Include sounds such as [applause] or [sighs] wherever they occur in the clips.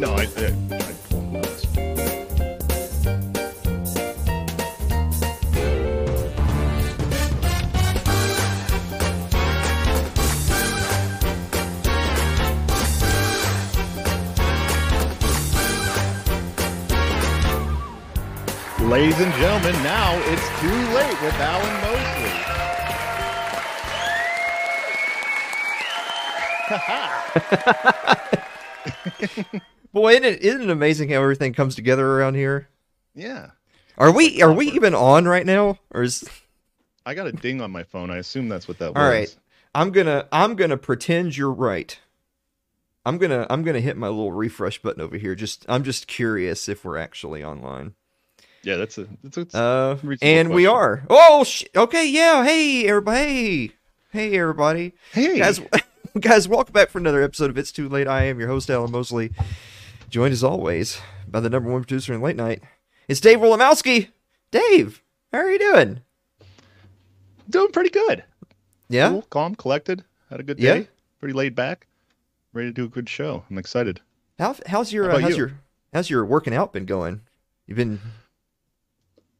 No, I. I notes. Ladies and gentlemen, now it's too late with Alan Mosley. [laughs] Boy, isn't it, isn't it amazing how everything comes together around here? Yeah. Are we are we even on right now, or is I got a ding on my phone. I assume that's what that was. all right? I'm gonna I'm gonna pretend you're right. I'm gonna I'm gonna hit my little refresh button over here. Just I'm just curious if we're actually online. Yeah, that's a that's a Uh, reasonable and we are. Oh, sh- okay, yeah. Hey, everybody. Hey, hey, everybody. Hey guys [laughs] guys welcome back for another episode of it's too late i am your host alan mosley joined as always by the number one producer in late night it's dave Wolomowski. dave how are you doing doing pretty good. yeah Cool, calm, collected. Had a good day. Yeah? Pretty laid back. Ready to do a good show. I'm excited. How, how's your How uh, how's you? your how's your working out been going you've been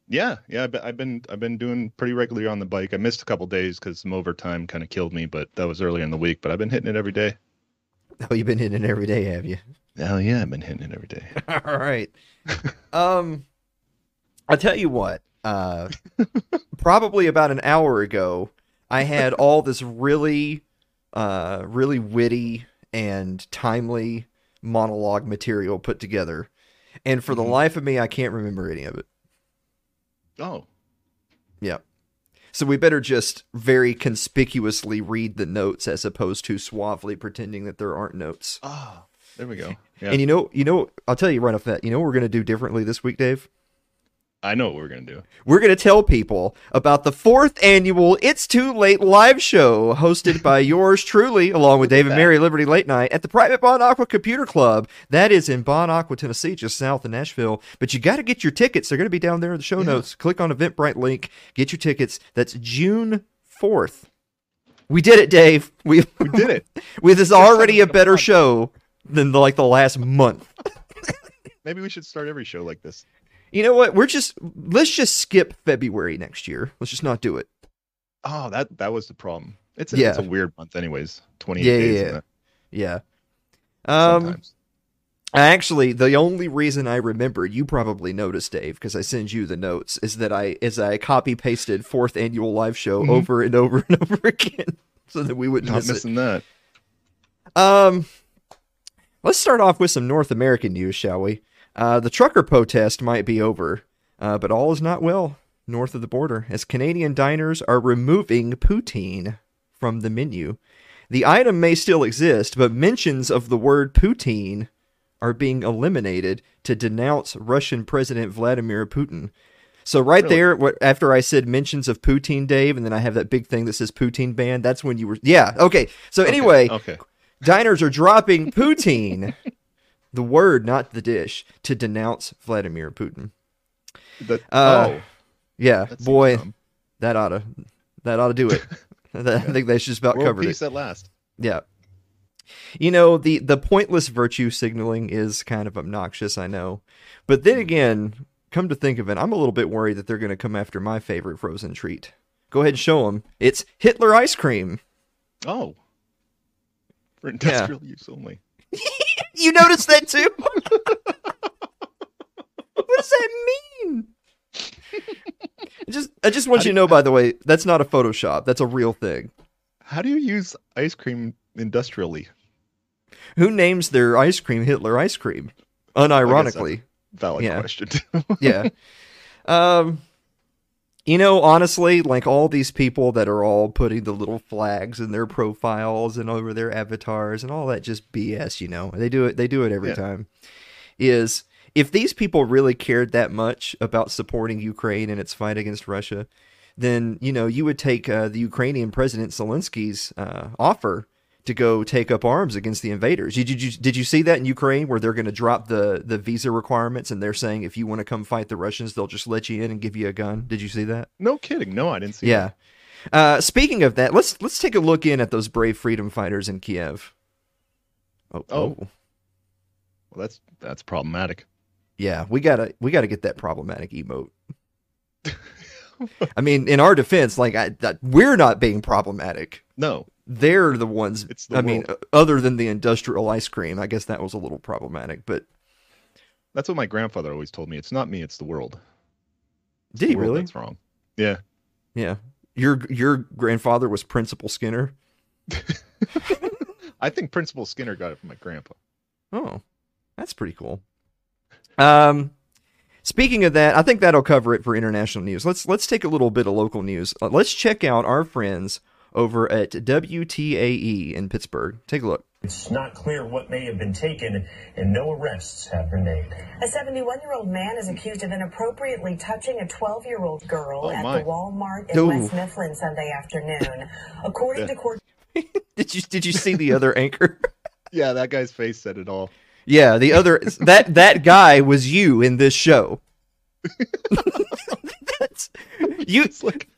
Yeah, yeah. I've been I've been, I've been doing pretty regularly on the bike. I missed a couple days because some overtime kind of killed me, but that was earlier in the week. But I've been hitting it every day. [laughs] oh you've been hitting it every day have you Hell yeah, I've been hitting it every day. [laughs] all right. Um i'll tell you what uh [laughs] probably about an hour ago i had all this really uh really witty and timely monologue material put together. And for the Mhm. life of me i can't remember any of it. Oh, yeah so we better just very conspicuously read the notes as opposed to suavely pretending that there aren't notes. Ah, there we go. [laughs] Yeah, and you know you know i'll tell you right off that you know what we're going to do differently this week dave I know what we're gonna do. we're going to tell people about the fourth annual It's Too Late live show hosted [laughs] by yours truly, along with Dave and. Mary Liberty Late Night at the Private Bon Aqua Computer Club. That is in Bon Aqua, Tennessee, just south of Nashville. But you got to get your tickets. They're going to be down there in the show Yeah. notes. Click on Eventbrite link, get your tickets. That's June 4th. We did it, Dave. We, We did it. we this is already a better show than the, like the last month. [laughs] Maybe we should start every show like this. You know what? We're just let's just skip February next year. Let's just not do it. Oh, that that was the problem. It's a, Yeah. it's a weird month, anyways. Twenty Yeah, days. yeah? Yeah. Um Sometimes. actually the only reason I remembered, you probably noticed, Dave, because I send you the notes, is that I is I copy pasted fourth annual live show Mhm. over and over and over [laughs] again. So that we wouldn't Not miss it. missing that. Um let's start off with some North American news, shall we? Uh the trucker protest might be over, uh, but all is not well north of the border as Canadian diners are removing poutine from the menu. The item may still exist, but mentions of the word poutine are being eliminated to denounce Russian President Vladimir Putin. So right Really? there, what after I said mentions of poutine, Dave, and then I have that big thing that says poutine ban. That's when you were, yeah, okay. So Okay, anyway, okay. Diners are dropping poutine, the word, not the dish, to denounce Vladimir Putin. That, Uh, oh, Yeah, that boy, dumb. that oughta that ought to do it. [laughs] I think that's just about World covered it. peace at last. Yeah. You know, the the pointless virtue signaling is kind of obnoxious, I know. But then again, come to think of it, I'm a little bit worried that they're going to come after my favorite frozen treat. Go ahead and show them. It's Hitler ice cream. Oh, for industrial use only. [laughs] You noticed that too? [laughs] what does that mean? I just I just want How you to know by the way, that's not a Photoshop. That's a real thing. How do you use ice cream industrially? Who names their ice cream Hitler ice cream? Unironically. Valid Yeah. question. yeah. [laughs] Um you know, honestly, like all these people that are all putting the little flags in their profiles and over their avatars and all that just BS, you know. They do it they do it every Yeah. time. Is if these people really cared that much about supporting Ukraine and its fight against Russia, then you know you would take uh, the Ukrainian President Zelensky's uh, offer to go take up arms against the invaders. Did you, did you did you see that in Ukraine where they're going to drop the the visa requirements and they're saying if you want to come fight the Russians, they'll just let you in and give you a gun? Did you see that? no kidding. No, I didn't see. That. Yeah. Uh, speaking of that, let's let's take a look in at those brave freedom fighters in Kiev. Oh, Oh. Well, that's that's problematic. Yeah, we gotta we gotta get that problematic emote. [laughs] I mean, in our defense, like I, that, we're not being problematic. No, They're the ones. The I mean, other than the industrial ice cream, I guess that was a little problematic. But that's what my grandfather always told me. It's not me, it's the world. It's did he world really? That's wrong. Yeah. Yeah. Your your grandfather was Principal Skinner. [laughs] I think Principal Skinner got it from my grandpa. Oh, that's pretty cool. Um, speaking of that, I think that'll cover it for international news. Let's let's take a little bit of local news. Uh, let's check out our friends over at WTAE in Pittsburgh. Take a look. It's not clear what may have been taken, and no arrests have been made. A 71 year old man is accused of inappropriately touching a 12 year old girl Oh, at my. the Walmart in Ooh. West Mifflin Sunday afternoon. According to court [laughs] Did you did you see the other anchor? [laughs] Yeah, that guy's face said it all. Yeah, the other that that guy was you in this show. [laughs] That's, you It's like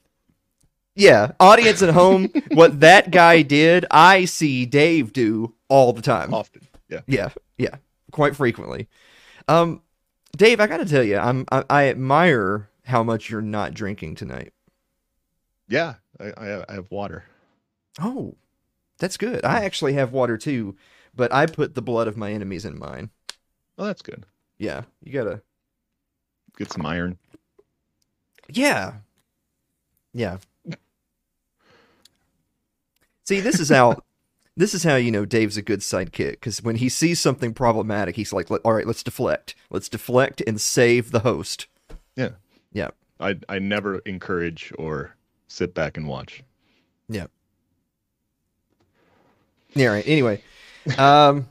yeah, audience at home, [laughs] what that guy did, I see Dave do all the time. often. Yeah. Yeah, yeah, quite frequently. Um, Dave, I got to tell you, I'm I, I admire how much you're not drinking tonight. Yeah. I, I, I have water. Oh, that's good. I actually have water too, but I put the blood of my enemies in mine. Oh, that's good. Yeah, you gotta. Get some iron. Yeah, yeah. See, this is how. [laughs] This is how you know Dave's a good sidekick because when he sees something problematic, he's like, "All right, let's deflect. Let's deflect and save the host." Yeah. Yeah. I I never encourage or sit back and watch. Yeah. Yeah. Right. Anyway, um,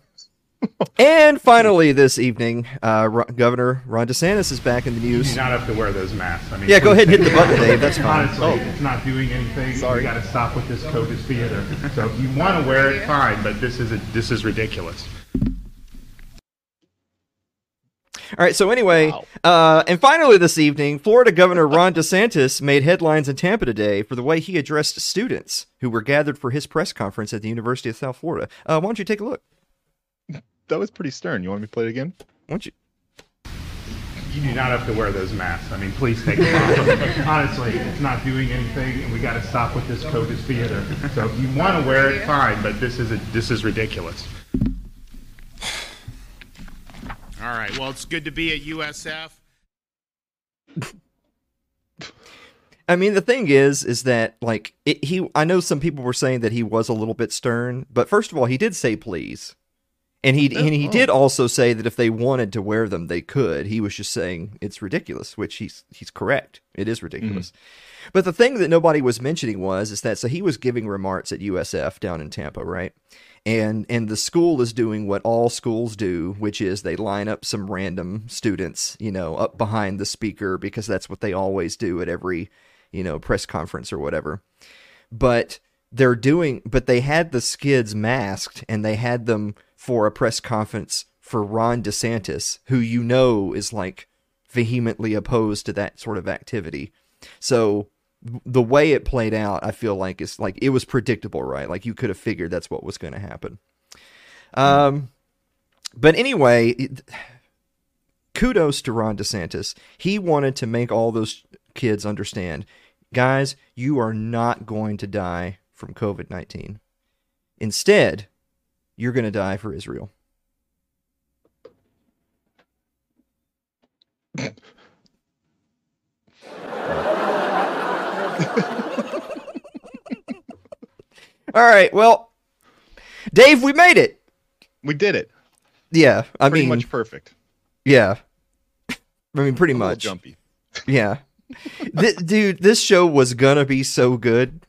and finally this evening, uh, Ro- Governor Ron DeSantis is back in the news. You do not have to wear those masks. I mean, Yeah, go ahead and hit the button. Dave, that's fine. Honestly, Oh. it's not doing anything. Sorry. You got to stop with this COVID theater. So if you want to wear it, fine. But this is a, this is ridiculous. All right. So anyway, Wow. uh, and finally this evening, Florida Governor Ron DeSantis made headlines in Tampa today for the way he addressed students who were gathered for his press conference at the University of South Florida. Uh, why don't you take a look? That was pretty stern. You want me to play it again? Why don't you? You do not have to wear those masks. I mean, please take it off. [laughs] Honestly, it's not doing anything, and we got to stop with this COVID theater. So if you want to wear it, fine. But this is a, this is ridiculous. All right. Well, it's good to be at USF. I mean, the thing is, is that like it, he. I know some people were saying that he was a little bit stern, but first of all, he did say please, and he oh, and he oh. did also say that if they wanted to wear them, they could. He was just saying it's ridiculous, which he's he's correct. It is ridiculous. Mm-hmm. But the thing that nobody was mentioning was is that so he was giving remarks at USF down in Tampa, right? And and the school is doing what all schools do, which is they line up some random students, you know, up behind the speaker because that's what they always do at every, you know, press conference or whatever. But they're doing but they had the skids masked and they had them for a press conference for Ron DeSantis, who you know is like vehemently opposed to that sort of activity. So the way it played out, I feel like is like it was predictable, right? Like you could have figured that's what was going to happen. Um, but anyway, it, kudos to Ron DeSantis. He wanted to make all those kids understand, guys, you are not going to die from COVID nineteen. Instead, you're going to die for Israel. [laughs] All right, well, Dave, we made it. We did it. Yeah, I Pretty mean, much perfect. yeah. [laughs] I mean, pretty much. jumpy. Yeah. Th- dude, this show was gonna be so good.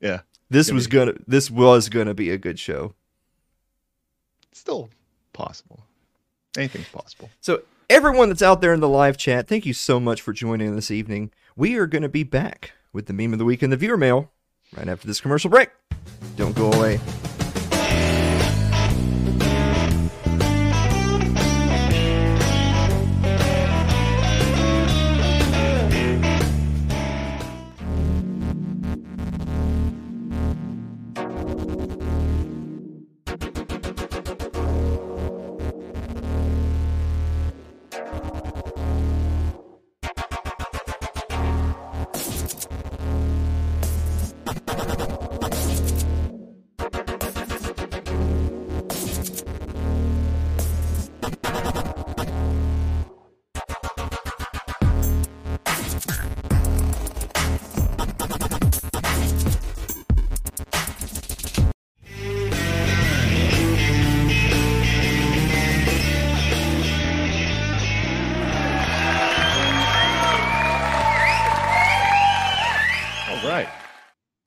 Yeah. This Gonna was be- gonna this was gonna be a good show. Still possible. Anything's possible. So everyone that's out there in the live chat, thank you so much for joining us this evening. We are gonna be back with the meme of the week and the viewer mail right after this commercial break. Don't go away.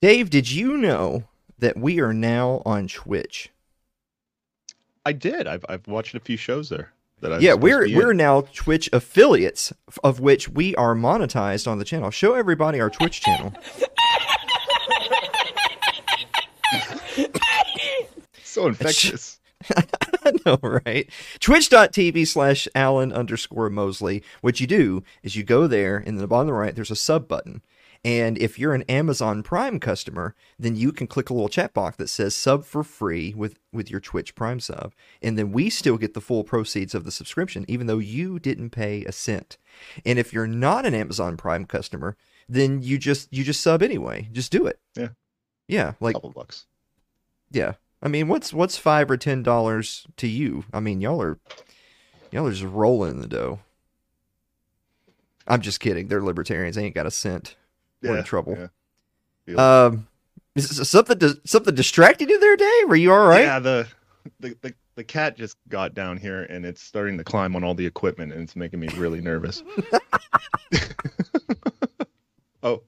Dave, did you know that we are now on Twitch? I did. I've I've watched a few shows there. That I yeah, we're to be in. we're now Twitch affiliates, of which we are monetized on the channel. Show everybody our Twitch channel. [laughs] so infectious. [laughs] I know, right? Twitch.tv slash Alan underscore Mosley. What you do is you go there, and in the bottom right, there's a sub button. And if you're an Amazon Prime customer, then you can click a little chat box that says sub for free with, with your Twitch Prime sub. And then we still get the full proceeds of the subscription, even though you didn't pay a cent. And if you're not an Amazon Prime customer, then you just you just sub anyway. Just do it. Yeah. Yeah. Like couple bucks. yeah. I mean, what's what's five or ten dollars to you? I mean, y'all are y'all are just rolling in the dough. I'm just kidding. They're libertarians. They ain't got a cent. We're in trouble. yeah. Feel- Um, something something distracted you there, Dave? Are you all right? Yeah, the, the the the cat just got down here and it's starting to climb on all the equipment and it's making me really nervous. [laughs] oh,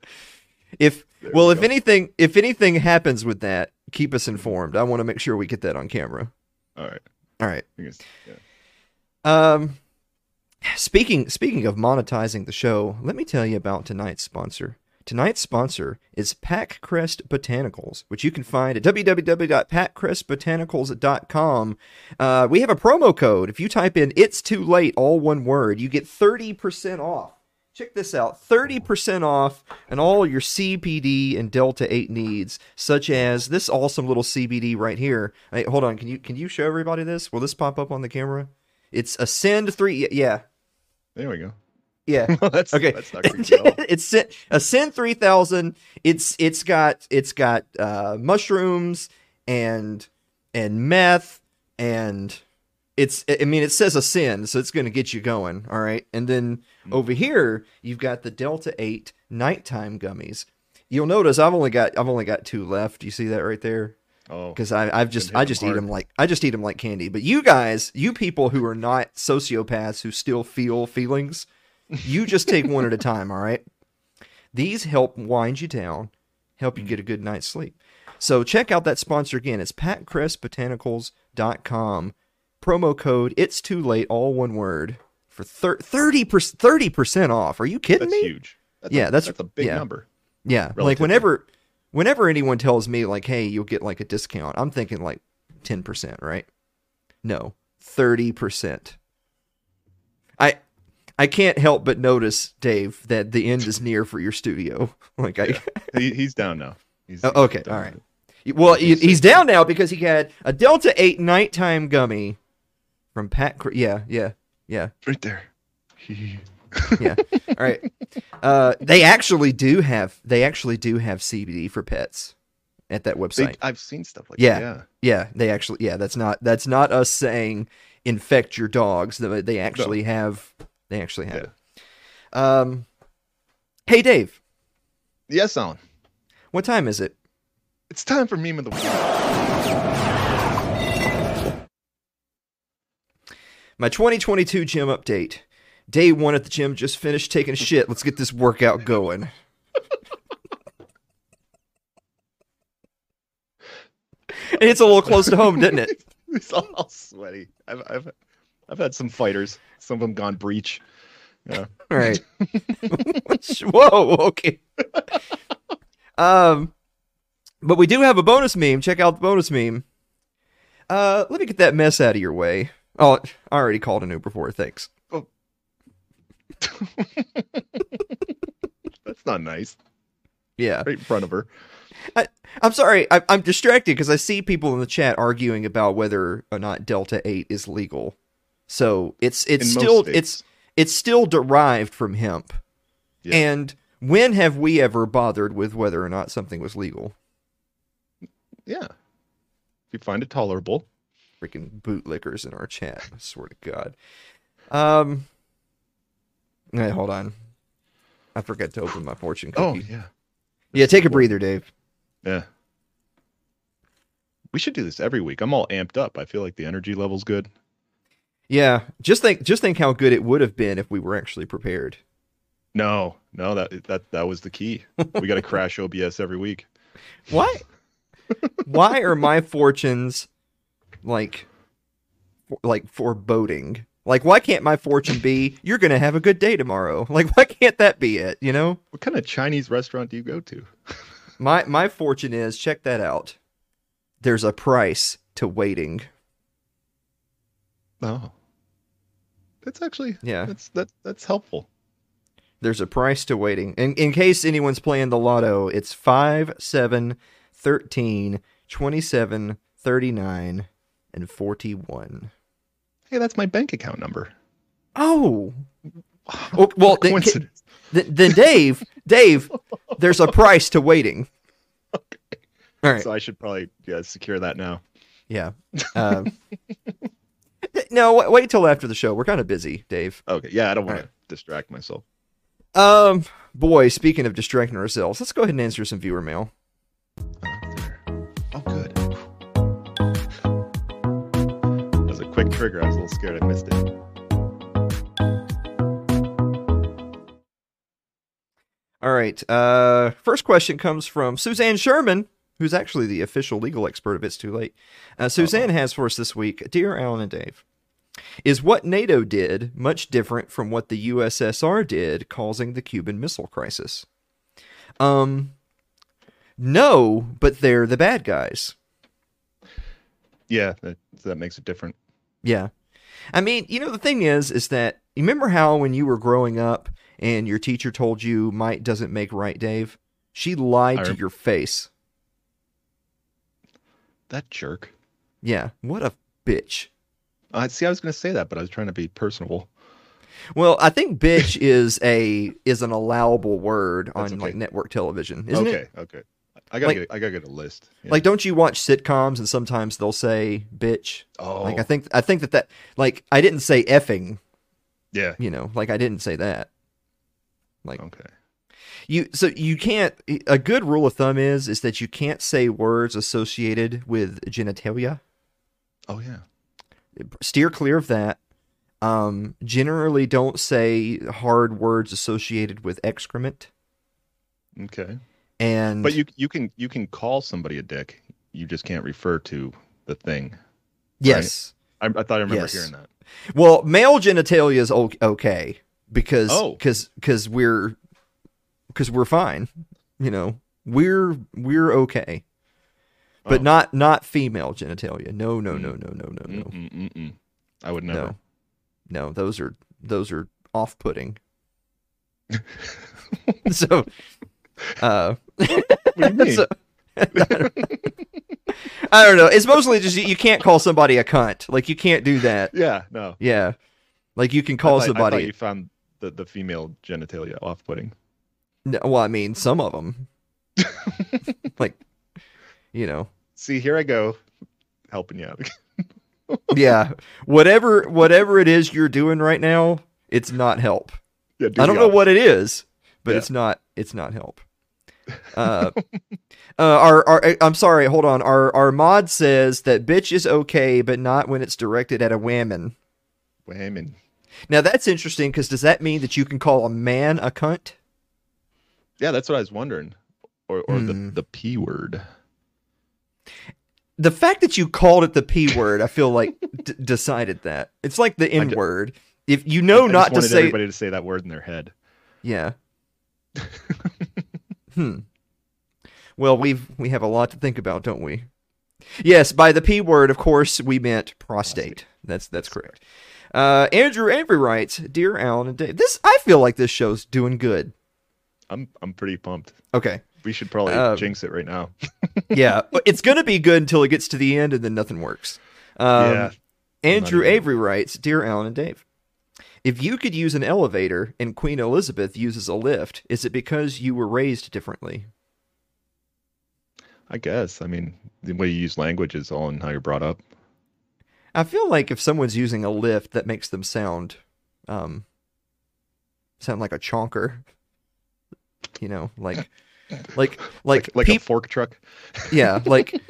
If There well, we if go. anything, if anything happens with that, keep us informed. I want to make sure we get that on camera. all right. All right. Guess, yeah. Um, speaking speaking of monetizing the show, let me tell you about tonight's sponsor. Tonight's sponsor is Packcrest Botanicals, which you can find at www.packcrestbotanicals.com. Uh, we have a promo code. If you type in "It's Too Late," all one word, you get thirty percent off. Check this out 30% off and all your CBD and Delta 8 needs, such as this awesome little CBD right here. Hey, hold on, can you can you show everybody this? Will this pop up on the camera? It's Ascend 3 yeah. There we go. Yeah. [laughs] that's Okay. That's not creepy at all. [laughs] it's a Sin- 3000. It's it's got it's got uh mushrooms and and meth and it's I mean it says a sin, so it's going to get you going, all right? And then over here, you've got the Delta 8 nighttime gummies. You'll notice I've only got I've only got two left. You see that right there? Oh, because I I've just I them just eat hard. them like I just eat them like candy. But you guys, you people who are not sociopaths who still feel feelings, you just take one at a time. All right. These help wind you down, help you get a good night's sleep. So check out that sponsor again. It's patcrestbotanicals.com. Promo code It's Too Late, all one word, for thirty percent thirty percent off. Are you kidding that's me? huge. That's Yeah, a, that's- that's a big yeah. number. Yeah, like whenever whenever anyone tells me like, "Hey, you'll get like a discount," I'm thinking like 10%, right? No, 30%. I I can't help but notice, Dave, that the end is near for your studio. [laughs] Like I He, he's down now. He's, Oh, okay, done all right. well, he, he's down now because he had a Delta 8 nighttime gummy from Pat Cr- yeah, yeah. Yeah. Right there. [laughs] yeah. All right. Uh, they actually do have they actually do have CBD for pets at that They, website. I've seen stuff like Yeah. that. Yeah. yeah, they actually yeah, that's not that's not us saying infect your dogs. They they actually have they actually have Yeah. it. Um Hey Dave, Yes, Alan. what time is it? It's time for meme of the week. My 2022 gym update. Day 1 at the gym just finished taking a shit. Let's get this workout going. [laughs] it's a little close to home, didn't it? [laughs] It's all, all sweaty. I've, I've I've had some fighters. Some of them gone breach. Yeah. All right. [laughs] [laughs] Whoa. Okay. um, but we do have a bonus meme. Check out the bonus meme. Uh, let me get that mess out of your way. Oh, I already called an Uber for it. Thanks. [laughs] That's not nice. Yeah. Right in front of her. I'm sorry. I, I'm distracted because I see people in the chat arguing about whether or not Delta Eight is legal. So it's it's In still it's it's still derived from hemp. Yeah. And when have we ever bothered with whether or not something was legal? Yeah. If you find it tolerable. freaking bootlickers in our chat. I swear to God. Um. Hey, hold on. I forgot to open my fortune cookie. Oh cookie. yeah. yeah, take a breather, Dave. Yeah. We should do this every week. I'm all amped up. I feel like the energy level's good. Yeah, just think, just think how good it would have been if we were actually prepared. No, no, that that that was the key. We got to [laughs] crash OBS every week. Why? Why are my fortunes like like foreboding? Like, why can't my fortune be you're gonna have a good day tomorrow? [laughs] Like, why can't that be it? You know, What kind of Chinese restaurant do you go to? [laughs] my my fortune is check that out. There's a price to waiting. Oh, that's actually Yeah. That's that that's helpful. There's a price to waiting. In, in case anyone's playing the lotto, it's 5, 7, 13, 27, 39, and 41. Hey, that's my bank account number. Oh. [laughs] Oh, well, then, Coincidence. then, Dave, Dave, there's a price to waiting. All right. So I should probably yeah secure that now. Yeah. Um, [laughs] [laughs] no, wait, wait till after the show. We're kind of busy, Dave. Okay. Yeah, I don't want All to distract myself. Um, boy, speaking of distracting ourselves, let's go ahead and answer some viewer mail. Oh, there. Oh, good. [laughs] That was a quick trigger. I was a little scared I missed it. All right. Uh, first question comes from Suzanne Sherman, who's actually the official legal expert of It's Too Late. Uh, Suzanne has for us this week Dear Alan and Dave, is what NATO did much different from what the USSR did, causing the Cuban Missile Crisis? Um, no, but they're the bad guys. Yeah, that that makes it different. Yeah. I mean, you know, the thing is, is that you remember how when you were growing up and your teacher told you might doesn't make right, Dave? She lied I to rem- your face. That jerk. Yeah. What a bitch. I see. I was going to say that, but I was trying to be personable. Well, I think bitch [laughs] is a is an allowable word on okay. like network television, isn't okay. it? Okay. I gotta Like- get. I gotta get a list. Yeah. Like, don't you watch sitcoms and sometimes they'll say bitch? oh, Like, I oh. think I think that that like I didn't say effing, yeah. you know, like I didn't say that. Like Okay. you so you can't a good rule of thumb is is that you can't say words associated with genitalia Oh yeah. Steer clear of that um generally don't say hard words associated with excrement Okay. and But you you can you can call somebody a dick. You just can't refer to the thing. yes I, I thought I remember Yes. hearing that. well male genitalia is okay because Oh. because because we're because we're fine you know we're we're okay but Oh. not not female genitalia no no mm. no no no no no Mm-mm, mm-mm. I would never. No, no, those are those are off-putting. [laughs] so, uh, What do you mean? [laughs] so- [laughs] I don't know. It's mostly just you, can't call somebody a cunt. Like you can't do that. yeah. No. Yeah, like you can call I thought, I thought somebody. you found the, the female genitalia off-putting. No, well, I mean, some of them, like, you know, See, here I go, helping you out. [laughs] yeah, whatever whatever it is you're doing right now, it's not help. yeah, do I don't know what it is, but Yeah. it's not. It's not help. Uh, [laughs] uh, our, our, I'm sorry. Hold on. Our, our mod says that bitch is okay, but not when it's directed at a woman. Women. Now that's interesting because does that mean that you can call a man a cunt? Yeah, that's what I was wondering. Or or Hmm. the the p word. The fact that you called it the p word, I feel like [laughs] d- decided that it's like the n word. If you know I not to say, everybody to say that word in their head. yeah. [laughs] hmm. Well, we've we have a lot to think about, don't we? Yes, by the p word, of course, we meant prostate. That's that's correct. Uh, Andrew Avery writes, "Dear Alan and Dave, this I feel like this show's doing good." I'm I'm pretty pumped. Okay, We should probably Um, jinx it right now. [laughs] yeah, but it's gonna be good until it gets to the end, and then nothing works. Um, yeah. Andrew Avery writes, "Dear Alan and Dave, if you could use an elevator and Queen Elizabeth uses a lift, is it because you were raised differently?" I guess. I mean, the way you use language is all in how you're brought up. I feel like if someone's using a lift, that makes them sound, um, sound like a chonker. You know, like, [laughs] like, like, Like, like a fork truck. [laughs] yeah, like.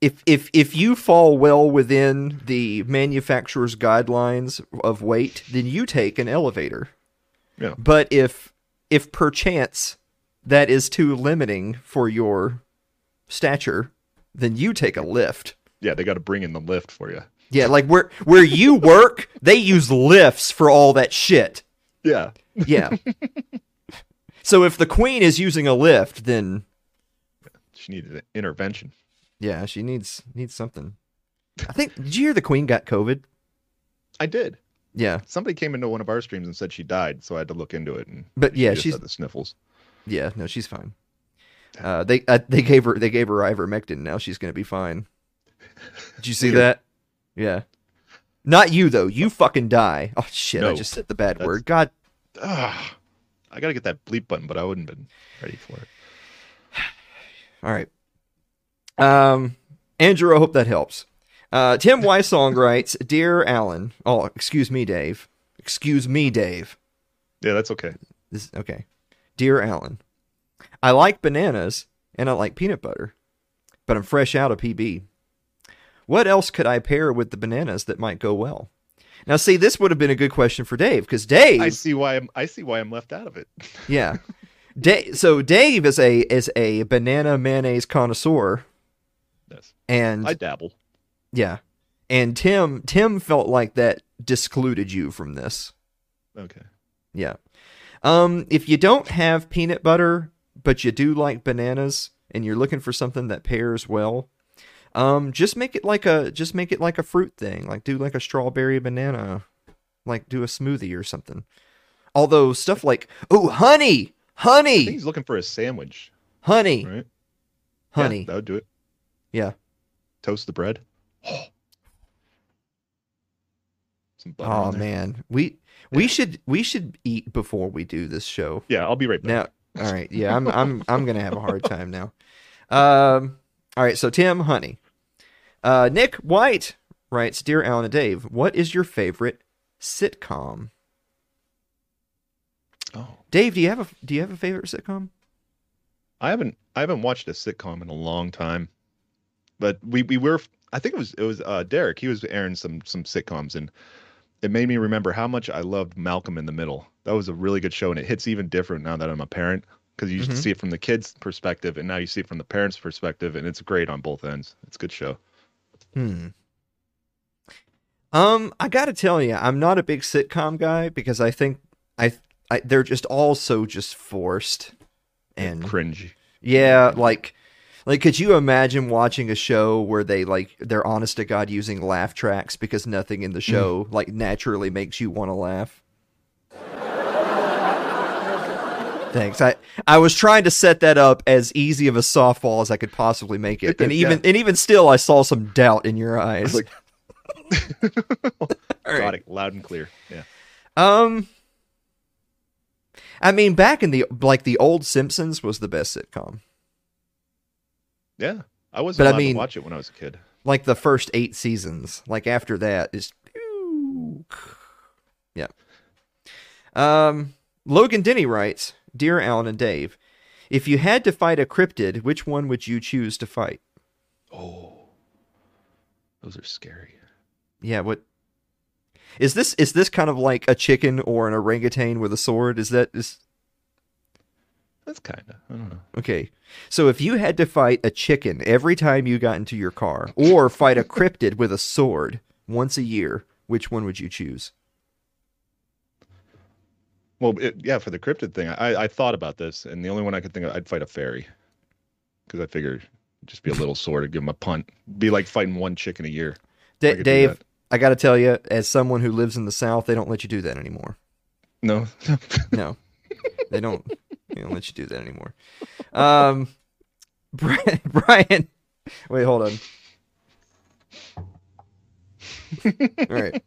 If, if if you fall well within the manufacturer's guidelines of weight, then you take an elevator. Yeah. But if if perchance that is too limiting for your stature, then you take a lift. Yeah, they got to bring in the lift for you. Yeah, like where where you work, they use lifts for all that shit. Yeah. Yeah. [laughs] so if the queen is using a lift, then She needed an intervention. yeah, she needs needs something. I think did you hear the queen got COVID? I did. Yeah. Somebody came into one of our streams and said she died, so I had to look into it. And But she yeah, just she's had the sniffles. yeah, no, she's fine. Uh, they uh, they gave her they gave her ivermectin. Now she's gonna be fine. Did you see [laughs] that? Yeah. Not you though. You fucking die. Oh shit! I just said the bad word. God. Ah, I gotta get that bleep button, but I wouldn't have been ready for it. [sighs] All right. Um, Andrew, I hope that helps. Uh, Tim [laughs] Wysong writes, "Dear Alan, oh, excuse me, Dave. Excuse me, Dave. Yeah, that's okay. This okay. Dear Alan, I like bananas and I like peanut butter, but I'm fresh out of PB. What else could I pair with the bananas that might go well? Now, see, this would have been a good question for Dave because Dave, I see why I'm. I see why I'm left out of it. [laughs] yeah, Dave. So Dave is a is a banana mayonnaise connoisseur, yes, and I dabble. yeah, and Tim Tim felt like that discluded you from this. Okay. Yeah. Um, if you don't have peanut butter, but you do like bananas, and you're looking for something that pairs well, um, just make it like a just make it like a fruit thing. Like do like a strawberry banana, like do a smoothie or something. Although stuff like oh honey, honey, he's looking for a sandwich, honey, right? honey. Yeah, that would do it. Yeah. Toast the bread. [gasps] Some butter Oh man, we we should we should eat before we do this show. Yeah, I'll be right back. Now, all right, yeah, I'm I'm I'm gonna have a hard time now. [laughs] Um, all right, so Tim Honey, uh, Nick White writes, "Dear Alan and Dave, what is your favorite sitcom?" Oh, Dave, do you have a do you have a favorite sitcom? I haven't. I haven't watched a sitcom in a long time, but we we were. I think it was it was uh, Derek. He was airing some some sitcoms, and it made me remember how much I loved Malcolm in the Middle. That was a really good show, and it hits even different now that I'm a parent because you Mhm. see it from the kids' perspective, and now you see it from the parents' perspective, and it's great on both ends. It's a good show. Hmm. Um, I gotta tell you, I'm not a big sitcom guy because I think I, I they're just all so just forced and Cringy. Yeah, like like could you imagine watching a show where they like they're honest to god using laugh tracks because nothing in the show like naturally makes you want to laugh? Thanks. I I was trying to set that up as easy of a softball as I could possibly make it. And Yeah. even and even still I saw some doubt in your eyes. Like- All right. [laughs] [laughs] Got it loud and clear. Yeah. Um I mean back in the like the old Simpsons was the best sitcom. Yeah. I wasn't But I mean- to watch it when I was a kid. like the first eight seasons. Like after that is yeah. Um, Logan Denny writes, "Dear Alan and Dave, if you had to fight a cryptid, which one would you choose to fight?" Oh, those are scary. Yeah, what is this? Is this kind of like a chicken or an orangutan with a sword? Is that is That's kind of. I don't know. okay? So if you had to fight a chicken every time you got into your car, or fight a cryptid with a sword once a year, which one would you choose? Well, it, yeah, for the cryptid thing, I, I thought about this, and the only one I could think of, I'd fight a fairy, because I figured it'd just be a little sword to give him a punt. Be like fighting one chicken a year. Da- I Dave. I got to tell you, as someone who lives in the South, they don't let you do that anymore. No, [laughs] No, they don't. They don't let you do that anymore. Um, Brian, [laughs] Brian wait, hold on. All [laughs] right,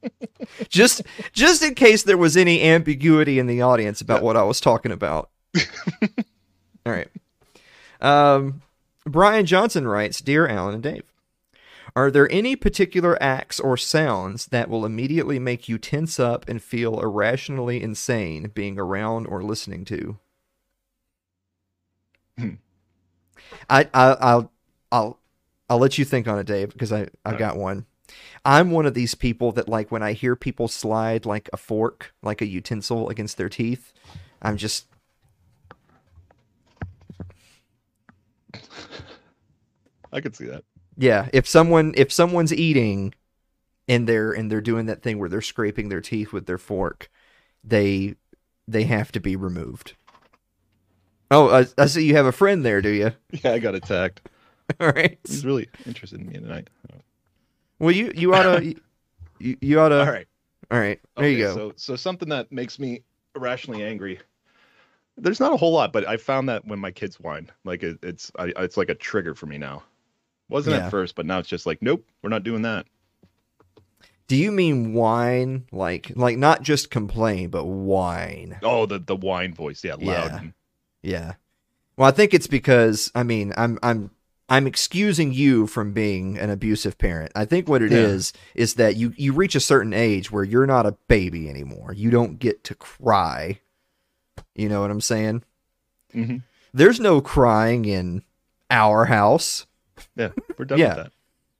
just just in case there was any ambiguity in the audience about what I was talking about. [laughs] All right. Um, Brian Johnson writes, "Dear Alan and Dave." Are there any particular acts or sounds that will immediately make you tense up and feel irrationally insane being around or listening to? Hmm. I, I I'll I'll I'll let you think on it, Dave, because I I've got one. I'm one of these people that like when I hear people slide like a fork, like a utensil against their teeth, I'm just I could see that. Yeah, if someone if someone's eating and they're and they're doing that thing where they're scraping their teeth with their fork, they they have to be removed. Oh, I, I see you have a friend there, do you? Yeah, I got attacked. [laughs] All right. He's really interested in me tonight. Well, you you ought to [laughs] you, you ought to. All right. All right. There you go. So, so something that makes me irrationally angry. There's not a whole lot, but I found that when my kids whine, like it, it's, I, it's like a trigger for me now. Wasn't Yeah. at first, but now it's just like, nope, we're not doing that. Do you mean whine like like not just complain, but whine? Oh, the the whine voice, yeah, loud. Yeah. Yeah. Well, I think it's because I mean I'm I'm I'm excusing you from being an abusive parent. I think what it is Yeah. is that you you reach a certain age where you're not a baby anymore. You don't get to cry. You know what I'm saying? Mhm. There's no crying in our house. Yeah, we're done Yeah. with that.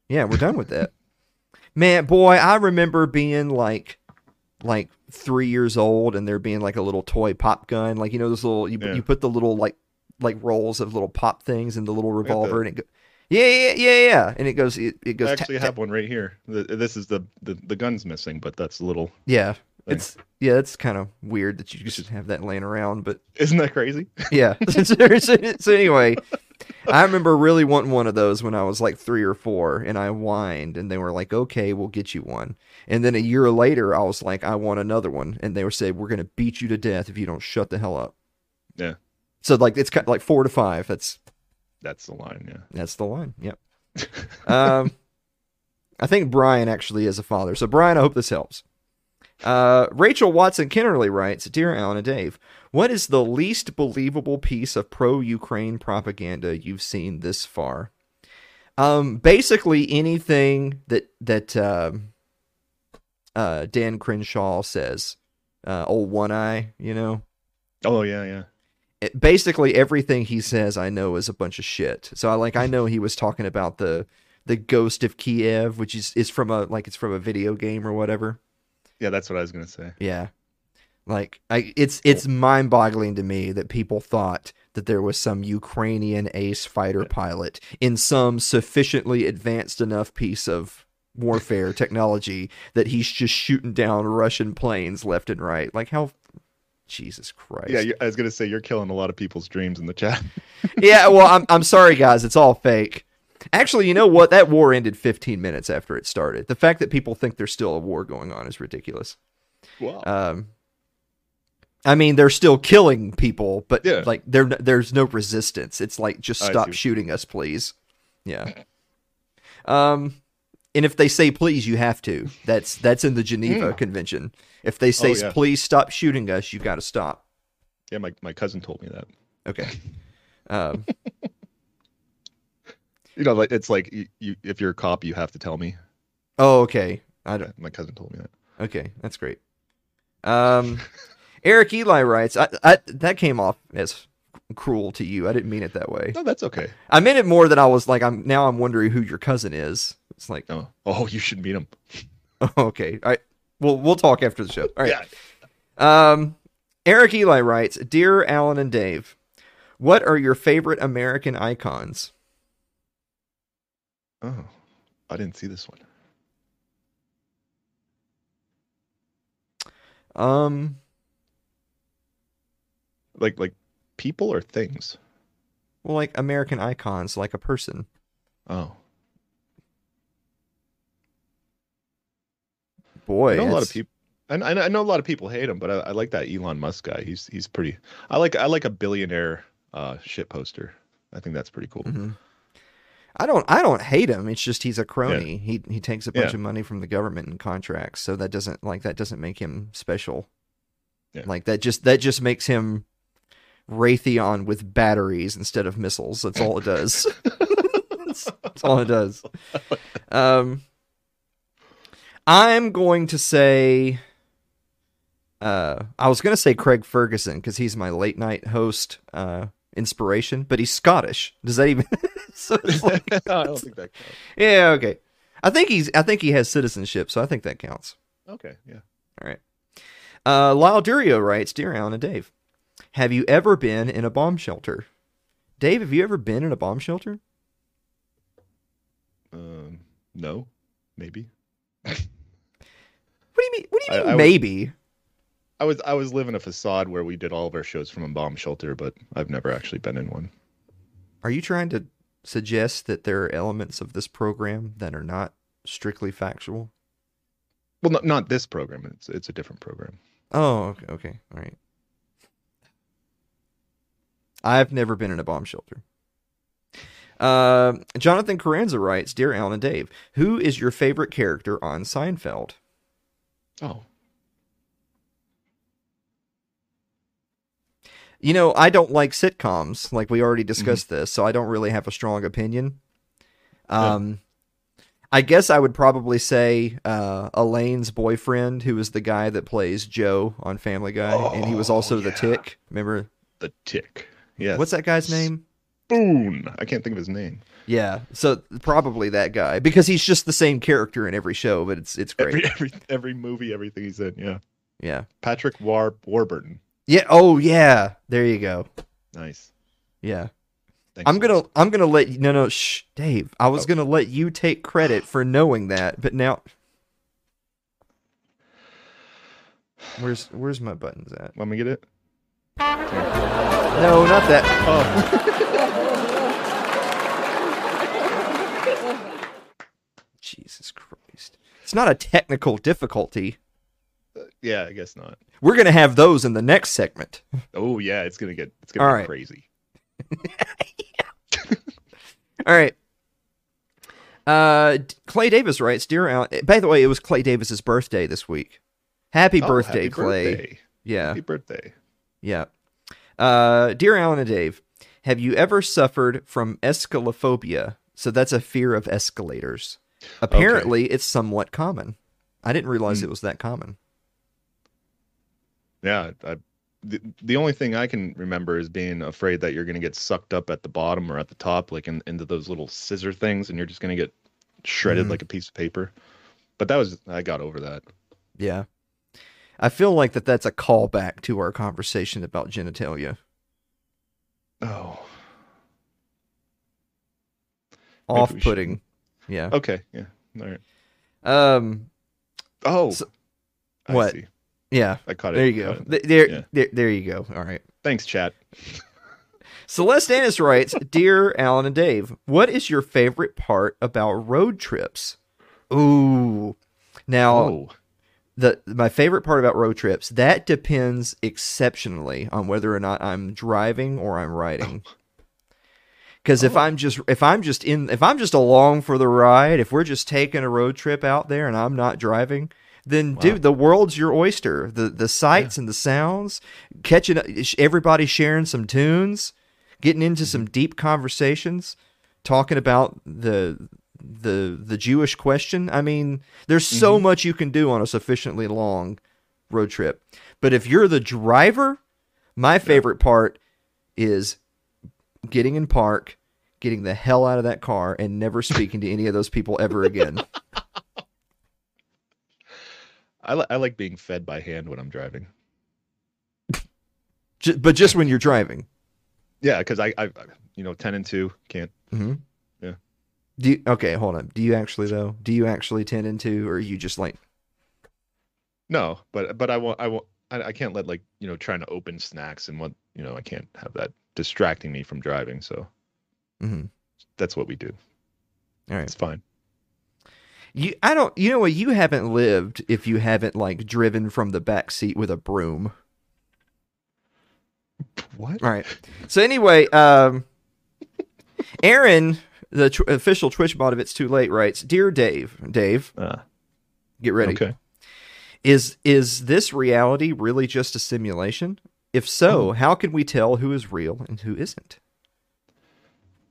Yeah, we're done with that. [laughs] Man, boy, I remember being like like three years old and there being like a little toy pop gun. Like you know those little you, Yeah. you put the little like like rolls of little pop things and the little revolver the- and it go yeah, yeah, yeah, yeah, and it goes, it, it goes. I actually tap. have one right here. The, this is the, the the gun's missing, but that's a little. Yeah, thing. it's yeah, it's kind of weird that you just have that laying around, but Isn't that crazy? [laughs] yeah. [laughs] so anyway, I remember really wanting one of those when I was like three or four, and I whined, and they were like, "Okay, we'll get you one." And then a year later, I was like, "I want another one," and they were saying, "We're gonna beat you to death if you don't shut the hell up." Yeah, So like it's kind of like four to five. That's that's the line. Yeah. that's the line. Yep. um, I think Brian actually is a father. So Brian, I hope this helps. Uh, Rachel Watson Kennerly writes, "Dear Alan and Dave, what is the least believable piece of pro-Ukraine propaganda you've seen this far?" Um, basically anything that that um uh, Dan Crenshaw says, uh, old one eye, you know, Oh yeah, yeah. It, basically everything he says I know is a bunch of shit. So I like I know he was talking about the the Ghost of Kiev, which is is from a like it's from a video game or whatever. Yeah, that's what I was gonna say. Yeah. Like I it's it's mind-boggling to me that people thought that there was some Ukrainian ace fighter pilot in some sufficiently advanced enough piece of warfare [laughs] technology that he's just shooting down Russian planes left and right. Like how Jesus Christ. Yeah, I was gonna say you're killing a lot of people's dreams in the chat. [laughs] yeah, well, I'm I'm sorry, [laughs] guys. It's all fake. Actually, you know what? That war ended 15 minutes after it started. The fact that people think there's still a war going on is ridiculous. wow. Um, I mean, they're still killing people, but Yeah. like there there's no resistance. It's like just stop shooting us, please. Yeah. [laughs] Um, and if they say please, you have to. That's that's in the Geneva Convention. If they say. Oh, yeah. please stop shooting us, you've got to stop. yeah, my, my cousin told me that. Okay. [laughs] Um, You know, like it's like you, you if you're a cop, you have to tell me. oh, okay. I don't. My cousin told me that. Okay, that's great. Um, [laughs] Eric Eli writes, I, I, that came off as cruel to you. I didn't mean it that way. No, that's okay. I meant it more than I was like, I'm now I'm wondering who your cousin is. It's like, Oh, [laughs] oh, you should meet him. [laughs] okay, right. Well, we'll talk after the show. All right. Yeah. Um, Eric Eli writes, Dear Alan and Dave, what are your favorite American icons? Oh, I didn't see this one. Um, Like like people or things. well, like American icons, like a person. Oh, Boy, I know a lot of people. I, I know a lot of people hate him, but I, I like that Elon Musk guy. He's he's pretty. I like I like a billionaire uh shit poster. I think that's pretty cool. Mhm. I don't I don't hate him. It's just he's a crony. He he takes a bunch Yeah. of money from the government and contracts, so that doesn't like that doesn't make him special. Yeah. Like that just that just makes him Raytheon with batteries instead of missiles. That's all it does. that's, [laughs] [laughs] that's all it does. Um I'm going to say uh I was going to say Craig Ferguson cuz he's my late night host uh inspiration, but he's Scottish. Does that even [laughs] so [laughs] like, I don't think that counts. Yeah, okay. I think he's I think he has citizenship, so I think that counts. Okay, yeah. All right. Uh, Lyle Durio writes, Dear Alan and Dave, have you ever been in a bomb shelter? Dave, have you ever been in a bomb shelter? Um, no, maybe. What do you mean? What do you mean? I was- maybe. I was I was living a facade where we did all of our shows from a bomb shelter, but I've never actually been in one. Are you trying to suggest that there are elements of this program that are not strictly factual? Well, not not this program. It's it's a different program. Oh, okay, okay, all right. I've never been in a bomb shelter. Uh, Jonathan Carranza writes, "Dear Alan and Dave, who is your favorite character on Seinfeld?" Oh, You know, I don't like sitcoms. Like we already discussed this, so I don't really have a strong opinion. Um, I guess I would probably say uh, Elaine's boyfriend, who is the guy that plays Joe on Family Guy, and he was also the. Tick. Remember the tick. Yeah. what's that guy's name? I can't think of his name. Yeah, so probably that guy because he's just the same character in every show, but it's it's great. Every every every movie, everything he's in. Yeah. Yeah, Patrick War Warburton. yeah. Oh yeah, there you go. Nice. Yeah. Thanks. I'm gonna I'm gonna let you no no shh Dave I was Oh. gonna let you take credit for knowing that but now where's where's my buttons at Let me get it? no not that Oh, [laughs] Jesus Christ it's not a technical difficulty yeah. I guess not. we're gonna have those in the next segment Oh yeah, it's gonna get it's gonna All get right. crazy. [laughs] all right uh Clay Davis writes dear Alan by the way it was Clay Davis's birthday this week happy Oh, birthday happy Clay birthday. yeah Happy birthday. Yeah. Uh, dear Alan and Dave, have you ever suffered from escalophobia? So that's a fear of escalators. Apparently, it's somewhat common. I didn't realize Hmm. it was that common. Yeah, I, the, the only thing I can remember is being afraid that you're going to get sucked up at the bottom or at the top, like in, into those little scissor things, and you're just going to get shredded Mhm. like a piece of paper. But that was I got over that. Yeah. I feel like that that's a callback to our conversation about genitalia. Oh, Off putting. Yeah. okay, yeah, all right. Um. Oh, So- what? see. Yeah. I caught it. There you go. There, Yeah. there, there you go. All right. Thanks, chat. Celeste Annis writes, "Dear Alan and Dave, what is your favorite part about road trips?" Ooh. Now, Oh, the my favorite part about road trips that depends exceptionally on whether or not I'm driving or I'm riding. [laughs] Because if oh. I'm just if I'm just in if I'm just along for the ride, if we're just taking a road trip out there and I'm not driving, then dude, the world's your oyster. The the sights and the sounds, catching everybody sharing some tunes, getting into mm-hmm. some deep conversations, talking about the the the Jewish question. I mean, there's so mm-hmm. much you can do on a sufficiently long road trip. But if you're the driver, my favorite part is getting in park, getting the hell out of that car, and never speaking to any of those people ever again. [laughs] I li- I like being fed by hand when I'm driving. But just when you're driving. Yeah, because I, I, you know, ten and two can't. Mm-hmm. Yeah. Do you, okay, hold on. Do you actually though? Do you actually ten and two, or are you just like No, but but I won't. I won't. I, I can't let like you know trying to open snacks and what you know I can't have that distracting me from driving. So Mhm. that's what we do. all right? It's fine. You, I don't. You know what? You haven't lived if you haven't like driven from the back seat with a broom. What? All right. So anyway, um, Aaron, the official Twitch bot of It's Too Late, writes, "Dear Dave, Dave, Uh, get ready. okay. Is is this reality really just a simulation? If so, mm-hmm. how can we tell who is real and who isn't?"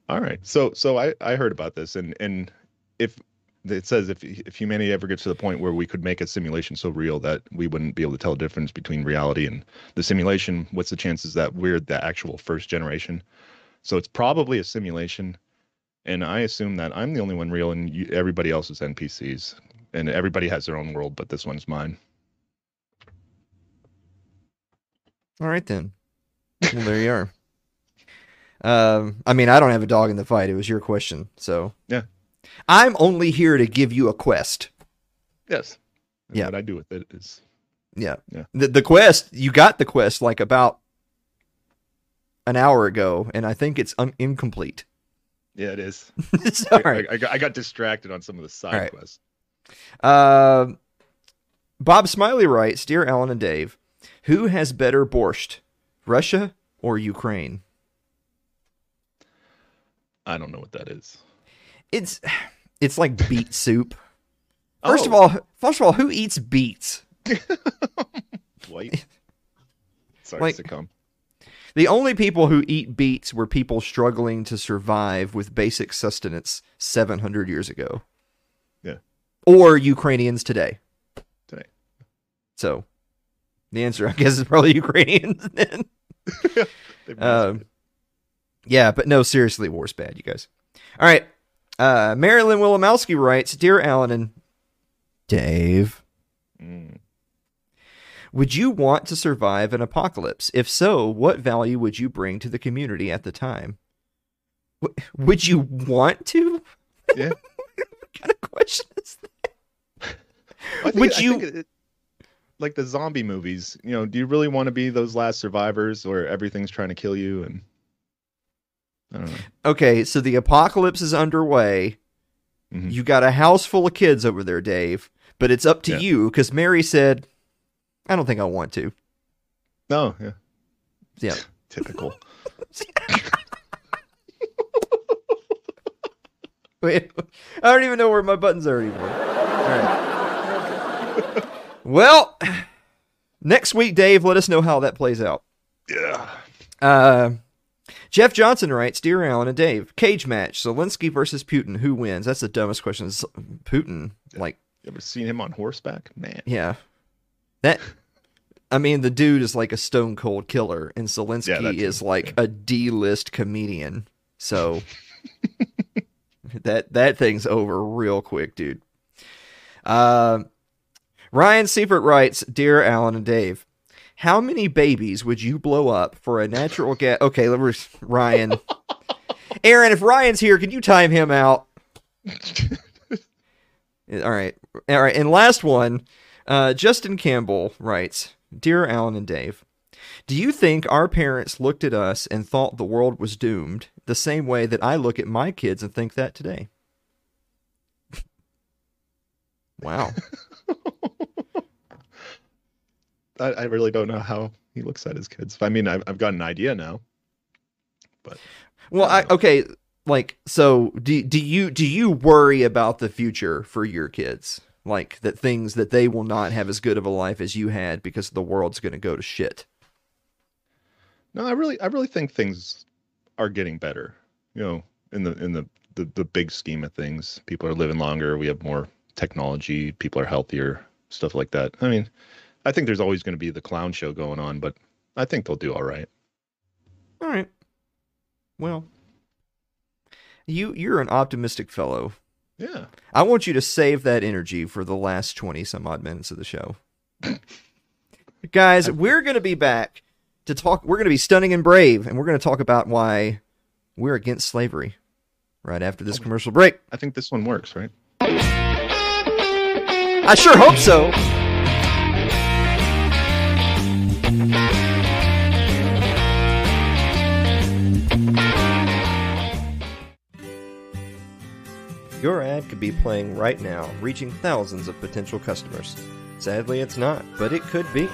All right. So so I I heard about this and and if it says if if humanity ever gets to the point where we could make a simulation so real that we wouldn't be able to tell the difference between reality and the simulation, what's the chances that we're the actual first generation? So it's probably a simulation, and I assume that I'm the only one real and you, everybody else is NPCs, and everybody has their own world, but this one's mine. All right then. Well, there you are. Um, I mean, I don't have a dog in the fight. It was your question, so Yeah. I'm only here to give you a quest. Yes. And Yeah. What I do with it is Yeah. Yeah. The the quest, you got the quest like about an hour ago, and I think it's un- incomplete. yeah, it is. [laughs] it's all I- right. I, I, got, I got distracted on some of the side right. quests. Um, Bob Smiley writes, "Dear Alan and Dave, who has better borscht, Russia or Ukraine?" I don't know what that is. It's it's like beet [laughs] soup. First of Oh. all, first of all, who eats beets? [laughs] Dwight. Sorry, Like- sitcom. The only people who eat beets were people struggling to survive with basic sustenance 700 years ago. Yeah. Or Ukrainians today. Today. So, the answer, I guess, is probably [laughs] Ukrainians then. Um, yeah, but no, seriously, war's bad, you guys. All right. Uh, Marilyn Wilimowski writes Dear Alan and Dave, Mm. would you want to survive an apocalypse? If so, what value would you bring to the community at the time? W- would you want to? Yeah. [laughs] what kind of question is that? Think, Would you- think it- like the zombie movies? You know, do you really want to be those last survivors, or everything's trying to kill you? And I don't know. Okay, so the apocalypse is underway. Mhm. You got a house full of kids over there, Dave, but it's up to Yeah. you because Mary said, I don't think I want to. No, yeah, Yeah. [laughs] typical. Wait, [laughs] [laughs] I don't even know where my buttons are anymore. All right. Well, next week, Dave, let us know how that plays out. yeah. Uh, Jeff Johnson writes, Dear Alan and Dave, cage match, Zelensky versus Putin. Who wins? That's the dumbest question. Putin, like, You ever seen him on horseback? Man, yeah. That, I mean, the dude is like a stone cold killer, and Yeah, Zelensky too. is like a D list comedian. So [laughs] that that thing's over real quick, dude. Um, Ryan Seifert writes, "Dear Alan and Dave, how many babies would you blow up for a natural gas?" Okay, let me Ryan. [laughs] Aaron, if Ryan's here, can you time him out? [laughs] All right, all right. And last one, uh, Justin Campbell writes, "Dear Alan and Dave." Do you think our parents looked at us and thought the world was doomed the same way that I look at my kids and think that today? [laughs] wow. I, I really don't know how he looks at his kids. I mean, I've, I've got an idea now. But well, I okay, like so do do you do you worry about the future for your kids? Like that things that they will not have as good of a life as you had because the world's going to go to shit. No, I really, I really think things are getting better. You know, in the in the the, the big scheme of things, people are living longer. We have more technology. People are healthier. Stuff like that. I mean, I think there's always going to be the clown show going on, but I think they'll do all right. All right. Well, you you're an optimistic fellow. Yeah. I want you to save that energy for the last 20 some odd minutes of the show. [laughs] Guys, we're going to be back to talk. We're going to be stunning and brave, and we're going to talk about why we're against slavery right after this oh. commercial break. I think this one works, right? I sure hope so. Your ad could be playing right now, reaching thousands of potential customers. Sadly, it's not, but it could be.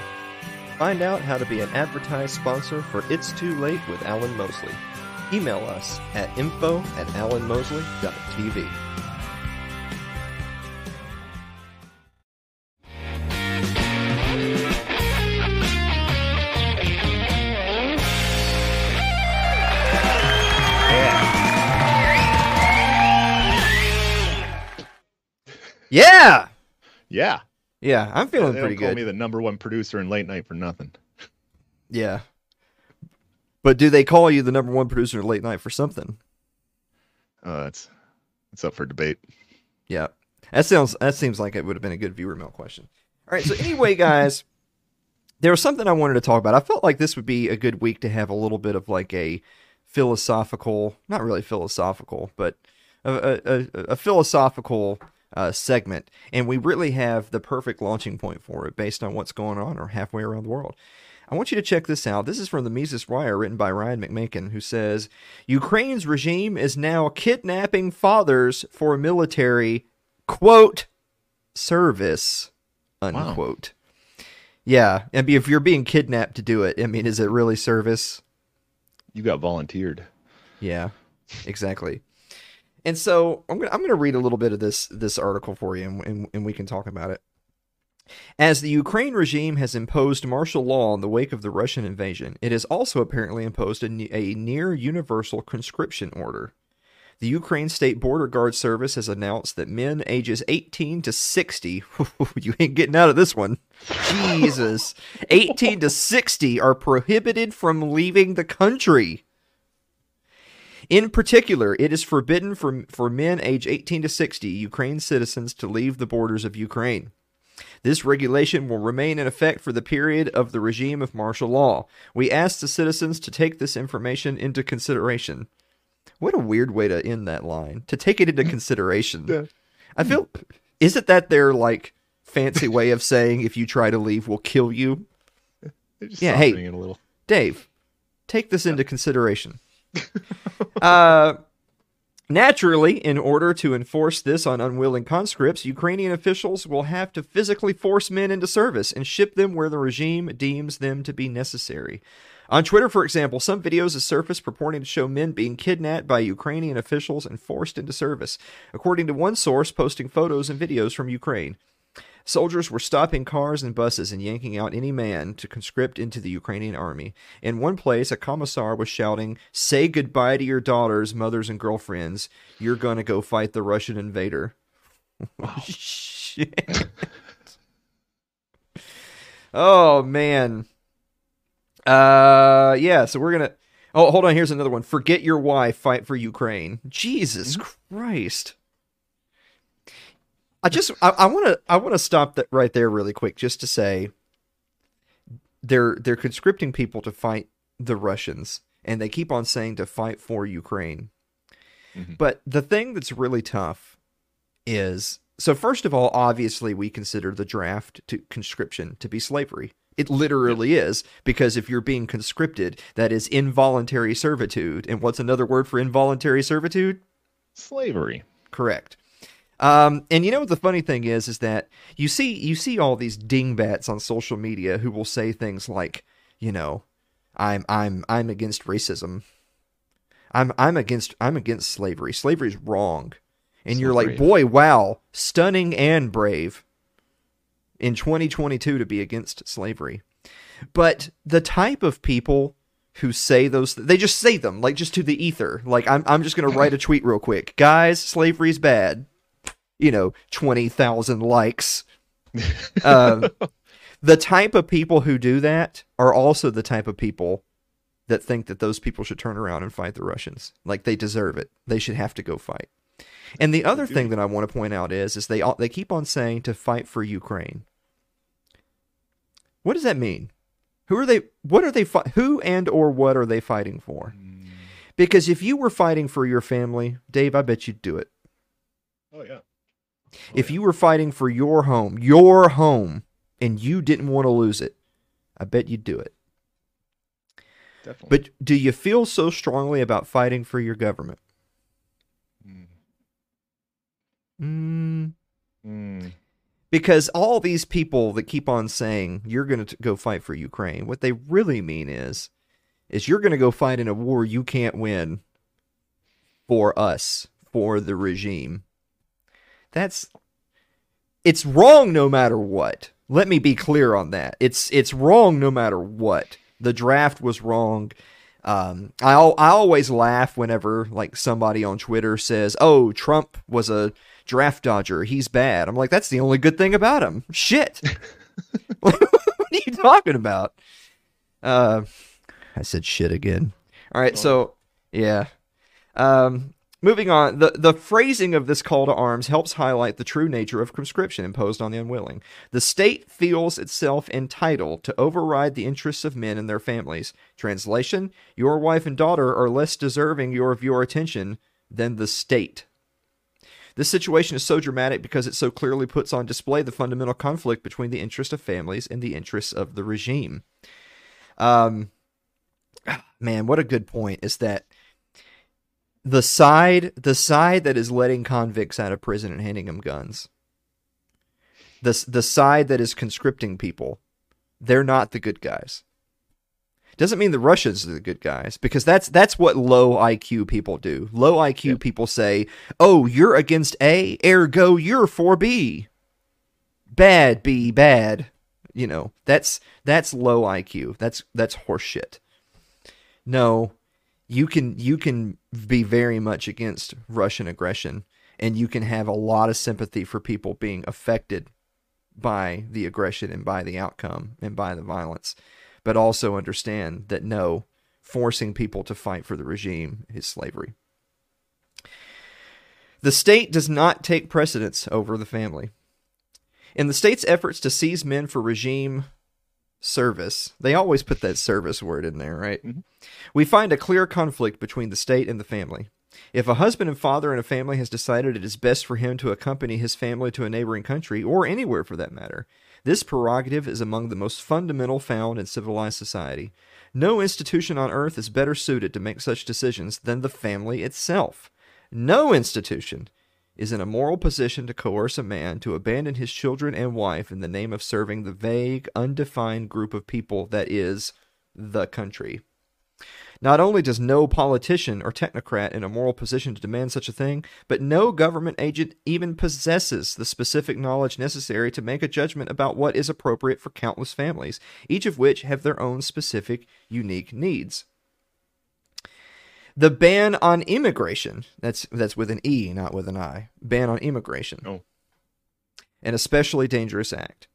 Find out how to be an advertised sponsor for It's Too Late with Alan Mosley. Email us at info at alanmosley.tv. Yeah! Yeah. Yeah, I'm feeling they pretty call good. me the number one producer in late night for nothing. Yeah. But do they call you the number one producer in late night for something? Uh, that's it's up for debate. Yeah. That sounds that seems like it would have been a good viewer mail question. All right, so anyway, [laughs] guys, there was something I wanted to talk about. I felt like this would be a good week to have a little bit of like a philosophical, not really philosophical, but a, a, a, a philosophical uh, segment, and we really have the perfect launching point for it based on what's going on or halfway around the world. I want you to check this out. This is from the Mises Wire, written by Ryan McMaken, who says Ukraine's regime is now kidnapping fathers for military quote service unquote. Yeah, and if you're being kidnapped to do it, I mean, is it really service? You got volunteered. Yeah, exactly. And so I'm gonna I'm gonna read a little bit of this this article for you, and, and, and we can talk about it. As the Ukraine regime has imposed martial law in the wake of the Russian invasion, it has also apparently imposed a, a near universal conscription order. The Ukraine State Border Guard Service has announced that men ages 18 to 60, [laughs] you ain't getting out of this one. Jesus. [laughs] 18 to 60 are prohibited from leaving the country. In particular, it is forbidden for, for men age 18 to 60 Ukraine citizens to leave the borders of Ukraine. This regulation will remain in effect for the period of the regime of martial law. We ask the citizens to take this information into consideration. What a weird way to end that line. To take it into [laughs] consideration. Yeah. I feel is it that their like fancy way of saying if you try to leave we'll kill you? [laughs] Just Yeah, hey. it a little. Dave, take this into consideration. [laughs] uh, naturally, in order to enforce this on unwilling conscripts, Ukrainian officials will have to physically force men into service and ship them where the regime deems them to be necessary. On Twitter, for example, some videos have surfaced purporting to show men being kidnapped by Ukrainian officials and forced into service, according to one source posting photos and videos from Ukraine. Soldiers were stopping cars and buses and yanking out any man to conscript into the Ukrainian army. In one place, a commissar was shouting, Say goodbye to your daughters, mothers, and girlfriends. You're going to go fight the Russian invader. [laughs] Shit. oh, man. Uh, yeah, so we're going to. Oh, hold on. Here's another one. Forget your wife, fight for Ukraine. Jesus Christ. I just I want to I want to stop that right there really quick just to say they're they're conscripting people to fight the Russians and they keep on saying to fight for Ukraine. Mm-hmm. But the thing that's really tough is so first of all obviously we consider the draft to conscription to be slavery. It literally is because if you're being conscripted that is involuntary servitude and what's another word for involuntary servitude? Slavery. Correct. Um, and you know what the funny thing is, is that you see you see all these dingbats on social media who will say things like, you know, I'm I'm I'm against racism. I'm I'm against I'm against slavery. Slavery's wrong. And you're like, boy, wow, stunning and brave in 2022 to be against slavery. But the type of people who say those they just say them like just to the ether. Like I'm I'm just going to write a tweet real quick. Guys, slavery's bad. You know, 20,000 likes. Um [laughs] the type of people who do that are also the type of people that think that those people should turn around and fight the Russians. Like they deserve it. They should have to go fight. And the other thing that I want to point out is is they they keep on saying to fight for Ukraine. What does that mean? Who are they what are they who and or what are they fighting for? Because if you were fighting for your family, Dave, I bet you'd do it. Oh yeah. If you were fighting for your home, your home, and you didn't want to lose it, I bet you'd do it. Definitely. But do you feel so strongly about fighting for your government? Mm, Mm. because all these people that keep on saying you're going to go fight for Ukraine, what they really mean is, is you're going to go fight in a war you can't win for us, for the regime. That's it's wrong no matter what. Let me be clear on that. It's it's wrong no matter what. The draft was wrong. Um, I I always laugh whenever like somebody on Twitter says, "Oh, Trump was a draft dodger. He's bad." I'm like, "That's the only good thing about him." Shit. [laughs] what are you talking about? Uh, I said shit again. All right, so yeah. Um, moving on, the, the phrasing of this call to arms helps highlight the true nature of conscription imposed on the unwilling. The state feels itself entitled to override the interests of men and their families. Translation Your wife and daughter are less deserving your, of your attention than the state. This situation is so dramatic because it so clearly puts on display the fundamental conflict between the interests of families and the interests of the regime. Um, man, what a good point is that the side the side that is letting convicts out of prison and handing them guns the the side that is conscripting people they're not the good guys doesn't mean the Russians are the good guys because that's that's what low IQ people do. Low IQ people say, "Oh, you're against A, ergo you're for B." Bad B, bad. You know, that's that's low IQ. That's that's horseshit. No, you can you can be very much against Russian aggression and you can have a lot of sympathy for people being affected by the aggression and by the outcome and by the violence but also understand that no forcing people to fight for the regime is slavery. The state does not take precedence over the family. In the state's efforts to seize men for regime service. They always put that service word in there, right? Mm-hmm. We find a clear conflict between the state and the family. If a husband and father in a family has decided it is best for him to accompany his family to a neighboring country, or anywhere for that matter, this prerogative is among the most fundamental found in civilized society. No institution on earth is better suited to make such decisions than the family itself. No institution is in a moral position to coerce a man to abandon his children and wife in the name of serving the vague, undefined group of people that is the country. Not only does no politician or technocrat in a moral position to demand such a thing, but no government agent even possesses the specific knowledge necessary to make a judgment about what is appropriate for countless families, each of which have their own specific, unique needs. The ban on immigration, that's that's with an E, not with an I. Ban on immigration. Oh. An especially dangerous act.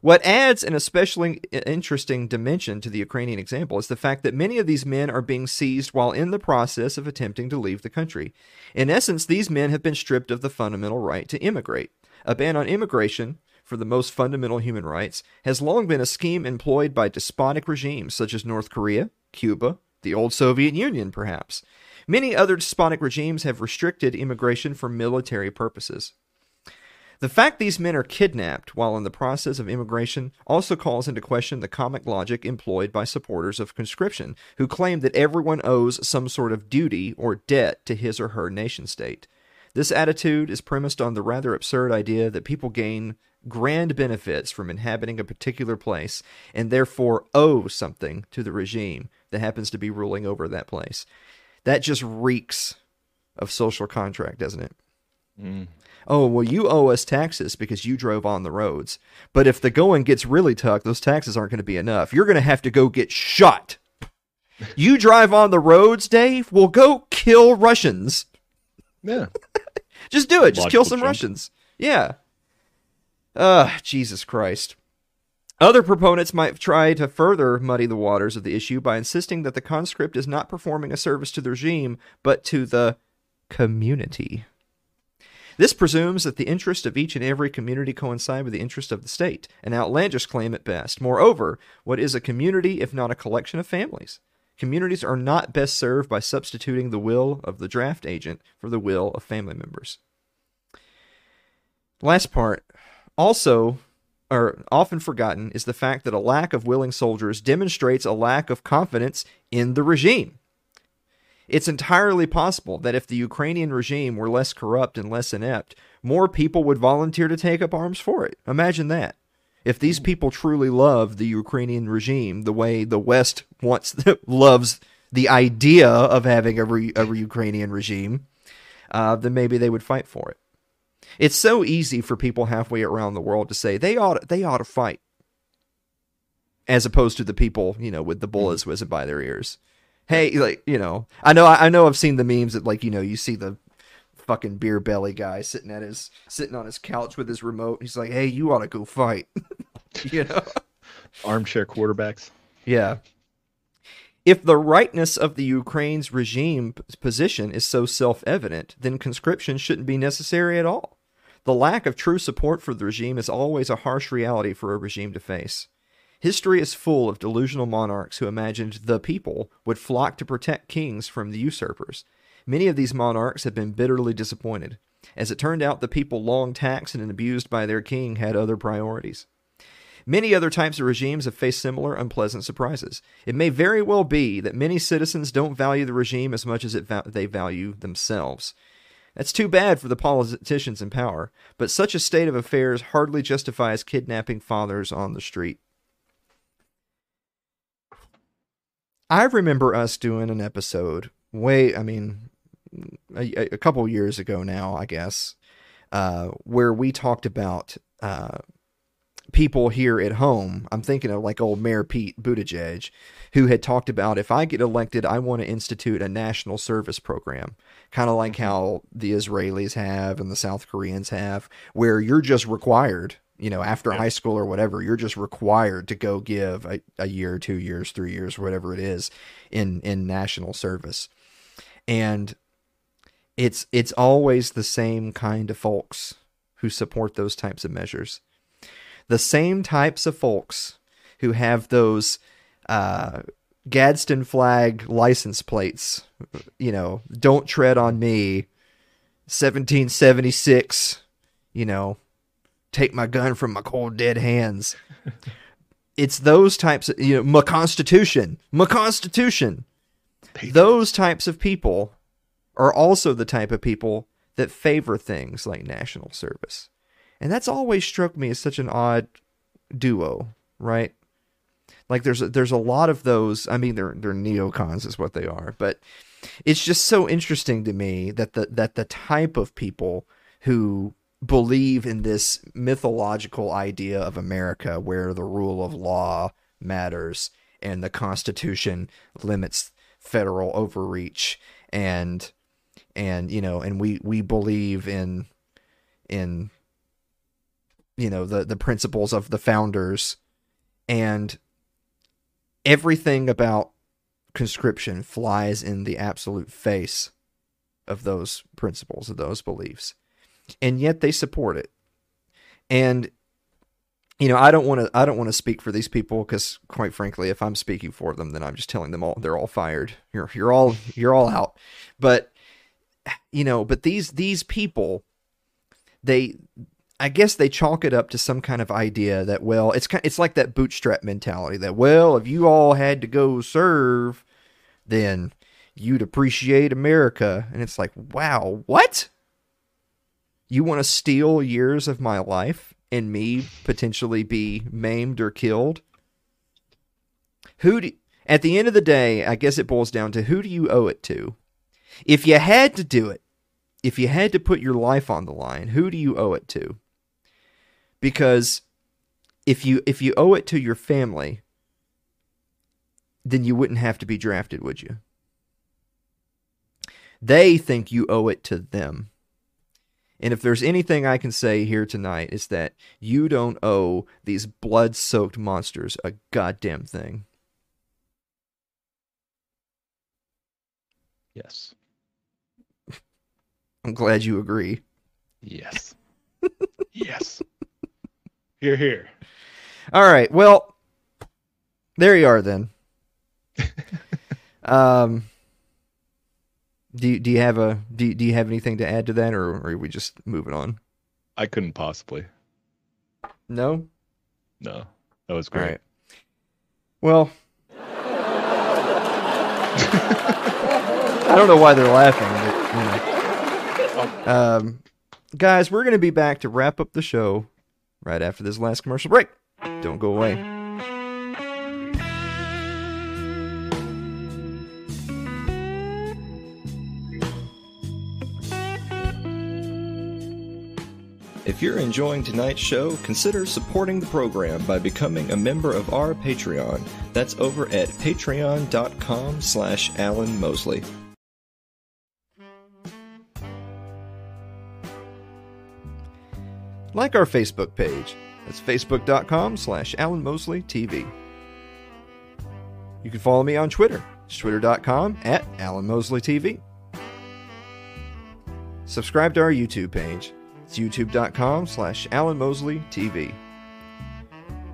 What adds an especially interesting dimension to the Ukrainian example is the fact that many of these men are being seized while in the process of attempting to leave the country. In essence, these men have been stripped of the fundamental right to immigrate. A ban on immigration, for the most fundamental human rights, has long been a scheme employed by despotic regimes such as North Korea, Cuba, the old Soviet Union, perhaps. Many other despotic regimes have restricted immigration for military purposes. The fact these men are kidnapped while in the process of immigration also calls into question the comic logic employed by supporters of conscription, who claim that everyone owes some sort of duty or debt to his or her nation state. This attitude is premised on the rather absurd idea that people gain grand benefits from inhabiting a particular place and therefore owe something to the regime that happens to be ruling over that place. That just reeks of social contract, doesn't it? Mm. Oh, well, you owe us taxes because you drove on the roads. But if the going gets really tough, those taxes aren't going to be enough. You're going to have to go get shot. You drive on the roads, Dave? Well, go kill Russians. Yeah. [laughs] Just do it. Just kill some. Russians. Yeah. Uh, Jesus Christ. Other proponents might try to further muddy the waters of the issue by insisting that the conscript is not performing a service to the regime, but to the community. This presumes that the interest of each and every community coincide with the interest of the state, an outlandish claim at best. Moreover, what is a community if not a collection of families? Communities are not best served by substituting the will of the draft agent for the will of family members. Last part. Also, or often forgotten is the fact that a lack of willing soldiers demonstrates a lack of confidence in the regime. It's entirely possible that if the Ukrainian regime were less corrupt and less inept, more people would volunteer to take up arms for it. Imagine that. If these people truly love the Ukrainian regime the way the West wants [laughs] loves the idea of having a, re, a Ukrainian regime, uh, then maybe they would fight for it. It's so easy for people halfway around the world to say they ought they ought to fight, as opposed to the people you know with the mm-hmm. bullets whizzing by their ears. Hey, like you know, I know I know I've seen the memes that like you know you see the fucking beer belly guy sitting at his sitting on his couch with his remote. He's like, "Hey, you ought to go fight," [laughs] you know. [laughs] Armchair quarterbacks. Yeah. If the rightness of the Ukraine's regime position is so self evident, then conscription shouldn't be necessary at all. The lack of true support for the regime is always a harsh reality for a regime to face. History is full of delusional monarchs who imagined the people would flock to protect kings from the usurpers. Many of these monarchs have been bitterly disappointed. As it turned out, the people long taxed and abused by their king had other priorities. Many other types of regimes have faced similar unpleasant surprises. It may very well be that many citizens don't value the regime as much as va- they value themselves. That's too bad for the politicians in power, but such a state of affairs hardly justifies kidnapping fathers on the street. I remember us doing an episode way, I mean, a, a couple years ago now, I guess, uh, where we talked about uh, people here at home. I'm thinking of like old Mayor Pete Buttigieg, who had talked about if I get elected, I want to institute a national service program, kind of like mm-hmm. how the Israelis have and the South Koreans have, where you're just required. You know, after high school or whatever, you're just required to go give a, a year, two years, three years, whatever it is, in in national service, and it's it's always the same kind of folks who support those types of measures the same types of folks who have those uh, Gadsden flag license plates, you know, don't tread on me, 1776, you know, take my gun from my cold dead hands. [laughs] it's those types of, you know, my constitution, my constitution. Those types of people are also the type of people that favor things like national service. And that's always struck me as such an odd duo, right? Like there's a, there's a lot of those. I mean, they're they're neocons is what they are, but it's just so interesting to me that the that the type of people who believe in this mythological idea of America where the rule of law matters and the Constitution limits federal overreach and and you know and we we believe in in you know the the principles of the founders and everything about conscription flies in the absolute face of those principles of those beliefs. And yet they support it. And you know i don't want to i don't want to speak for these people because quite frankly if i'm speaking for them then i'm just telling them all they're all fired. You're you're all you're all out. But you know but these these people they I guess they chalk it up to some kind of idea that well, it's kind, it's like that bootstrap mentality that well, if you all had to go serve, then you'd appreciate America, and it's like, wow, what? You want to steal years of my life and me potentially be maimed or killed? Who do, at the end of the day, I guess it boils down to who do you owe it to? If you had to do it, if you had to put your life on the line, who do you owe it to? Because if you if you owe it to your family then you wouldn't have to be drafted would you they think you owe it to them and if there's anything i can say here tonight it's that you don't owe these blood-soaked monsters a goddamn thing Yes. [laughs] i'm glad you agree Yes. [laughs] yes. Here, here. All right. Well, there you are then. [laughs] um, do you, do you have a do you, do you have anything to add to that, or, or are we just moving on? I couldn't possibly. No. No, that was great. right. Well, I don't know why they're laughing, but you know. Um, guys, we're gonna be back to wrap up the show right after this last commercial break. Don't go away. If you're enjoying tonight's show, consider supporting the program by becoming a member of our Patreon. That's over at patreon.com slash Alan Mosley. Like our Facebook page. That's facebook.com slash Alan Mosley TV. You can follow me on Twitter It's twitter.com at Alan Mosley TV. Subscribe to our YouTube page. It's youtube.com slash Alan Mosley TV.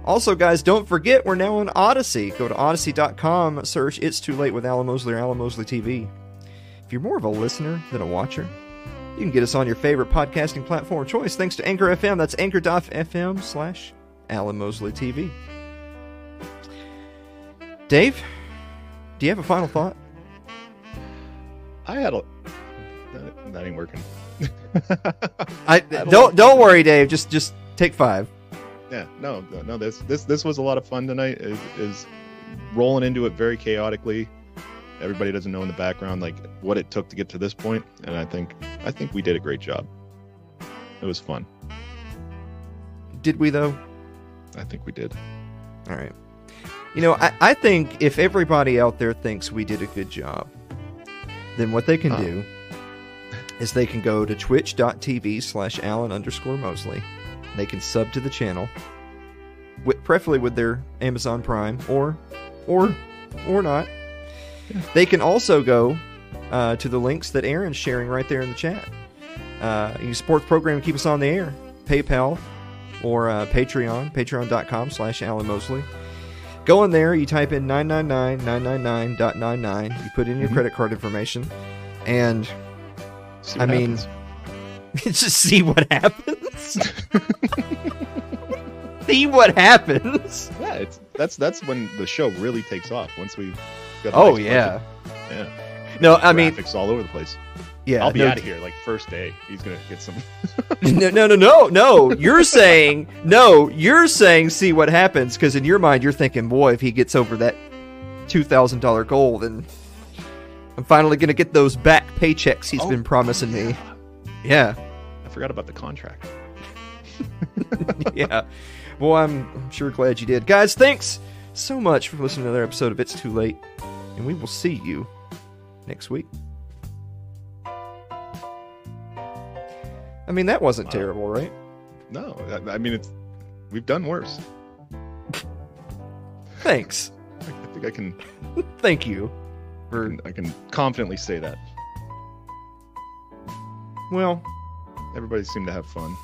Also, guys, don't forget we're now on Odysee. Go to odysee.com, search It's Too Late with Alan Mosley or Alan Mosley TV. If you're more of a listener than a watcher, you can get us on your favorite podcasting platform of choice thanks to Anchor FM. That's anchor.fm slash Alan Mosley TV. Dave, do you have a final thought? I had a that, that ain't working. [laughs] [laughs] I don't don't worry, Dave. Just just take five. Yeah, no, no, no. This this this was a lot of fun tonight. Is is rolling into it very chaotically. Everybody doesn't know in the background like what it took to get to this point, and I think I think we did a great job. It was fun. Did we though? I think we did. All right. You know, I, I think if everybody out there thinks we did a good job, then what they can Oh. do is they can go to twitch.tv slash Alan underscore Mosley. They can sub to the channel, with, preferably with their Amazon Prime or or or not. They can also go uh, to the links that Aaron's sharing right there in the chat. Uh, you support the program and keep us on the air. PayPal or uh, Patreon, patreon.com slash Alan Mosley. Go in there, you type in 999-999.99, you put in your credit card information, and See I mean, [laughs] just see what happens. [laughs] see what happens. yeah, it's that's that's when the show really takes off. Once we Oh nice yeah. yeah. No, I mean, graphics all over the place. yeah. I'll be no, out of here like first day. He's gonna get some. [laughs] no, no, no, no, no. You're saying no. You're saying see what happens because in your mind you're thinking, boy, if he gets over that two thousand dollar goal, then I'm finally gonna get those back paychecks he's Oh, been promising me. Yeah, I forgot about the contract. [laughs] yeah. Well, I'm, I'm sure glad you did, guys. Thanks so much for listening to another episode of It's Too Late, and we will see you next week. I mean, that wasn't Wow. terrible, right? No, I, I mean it's we've done worse. Thanks. I think I can [laughs] Thank you. For I can confidently say that. well, Everybody seemed to have fun.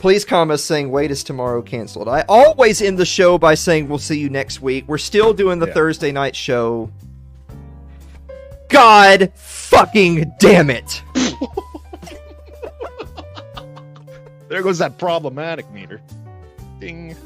Please comment saying wait is tomorrow canceled. I always end the show by saying we'll see you next week. We're still doing the Yeah. Thursday night show. God fucking damn it. [laughs] There goes that problematic meter. Ding.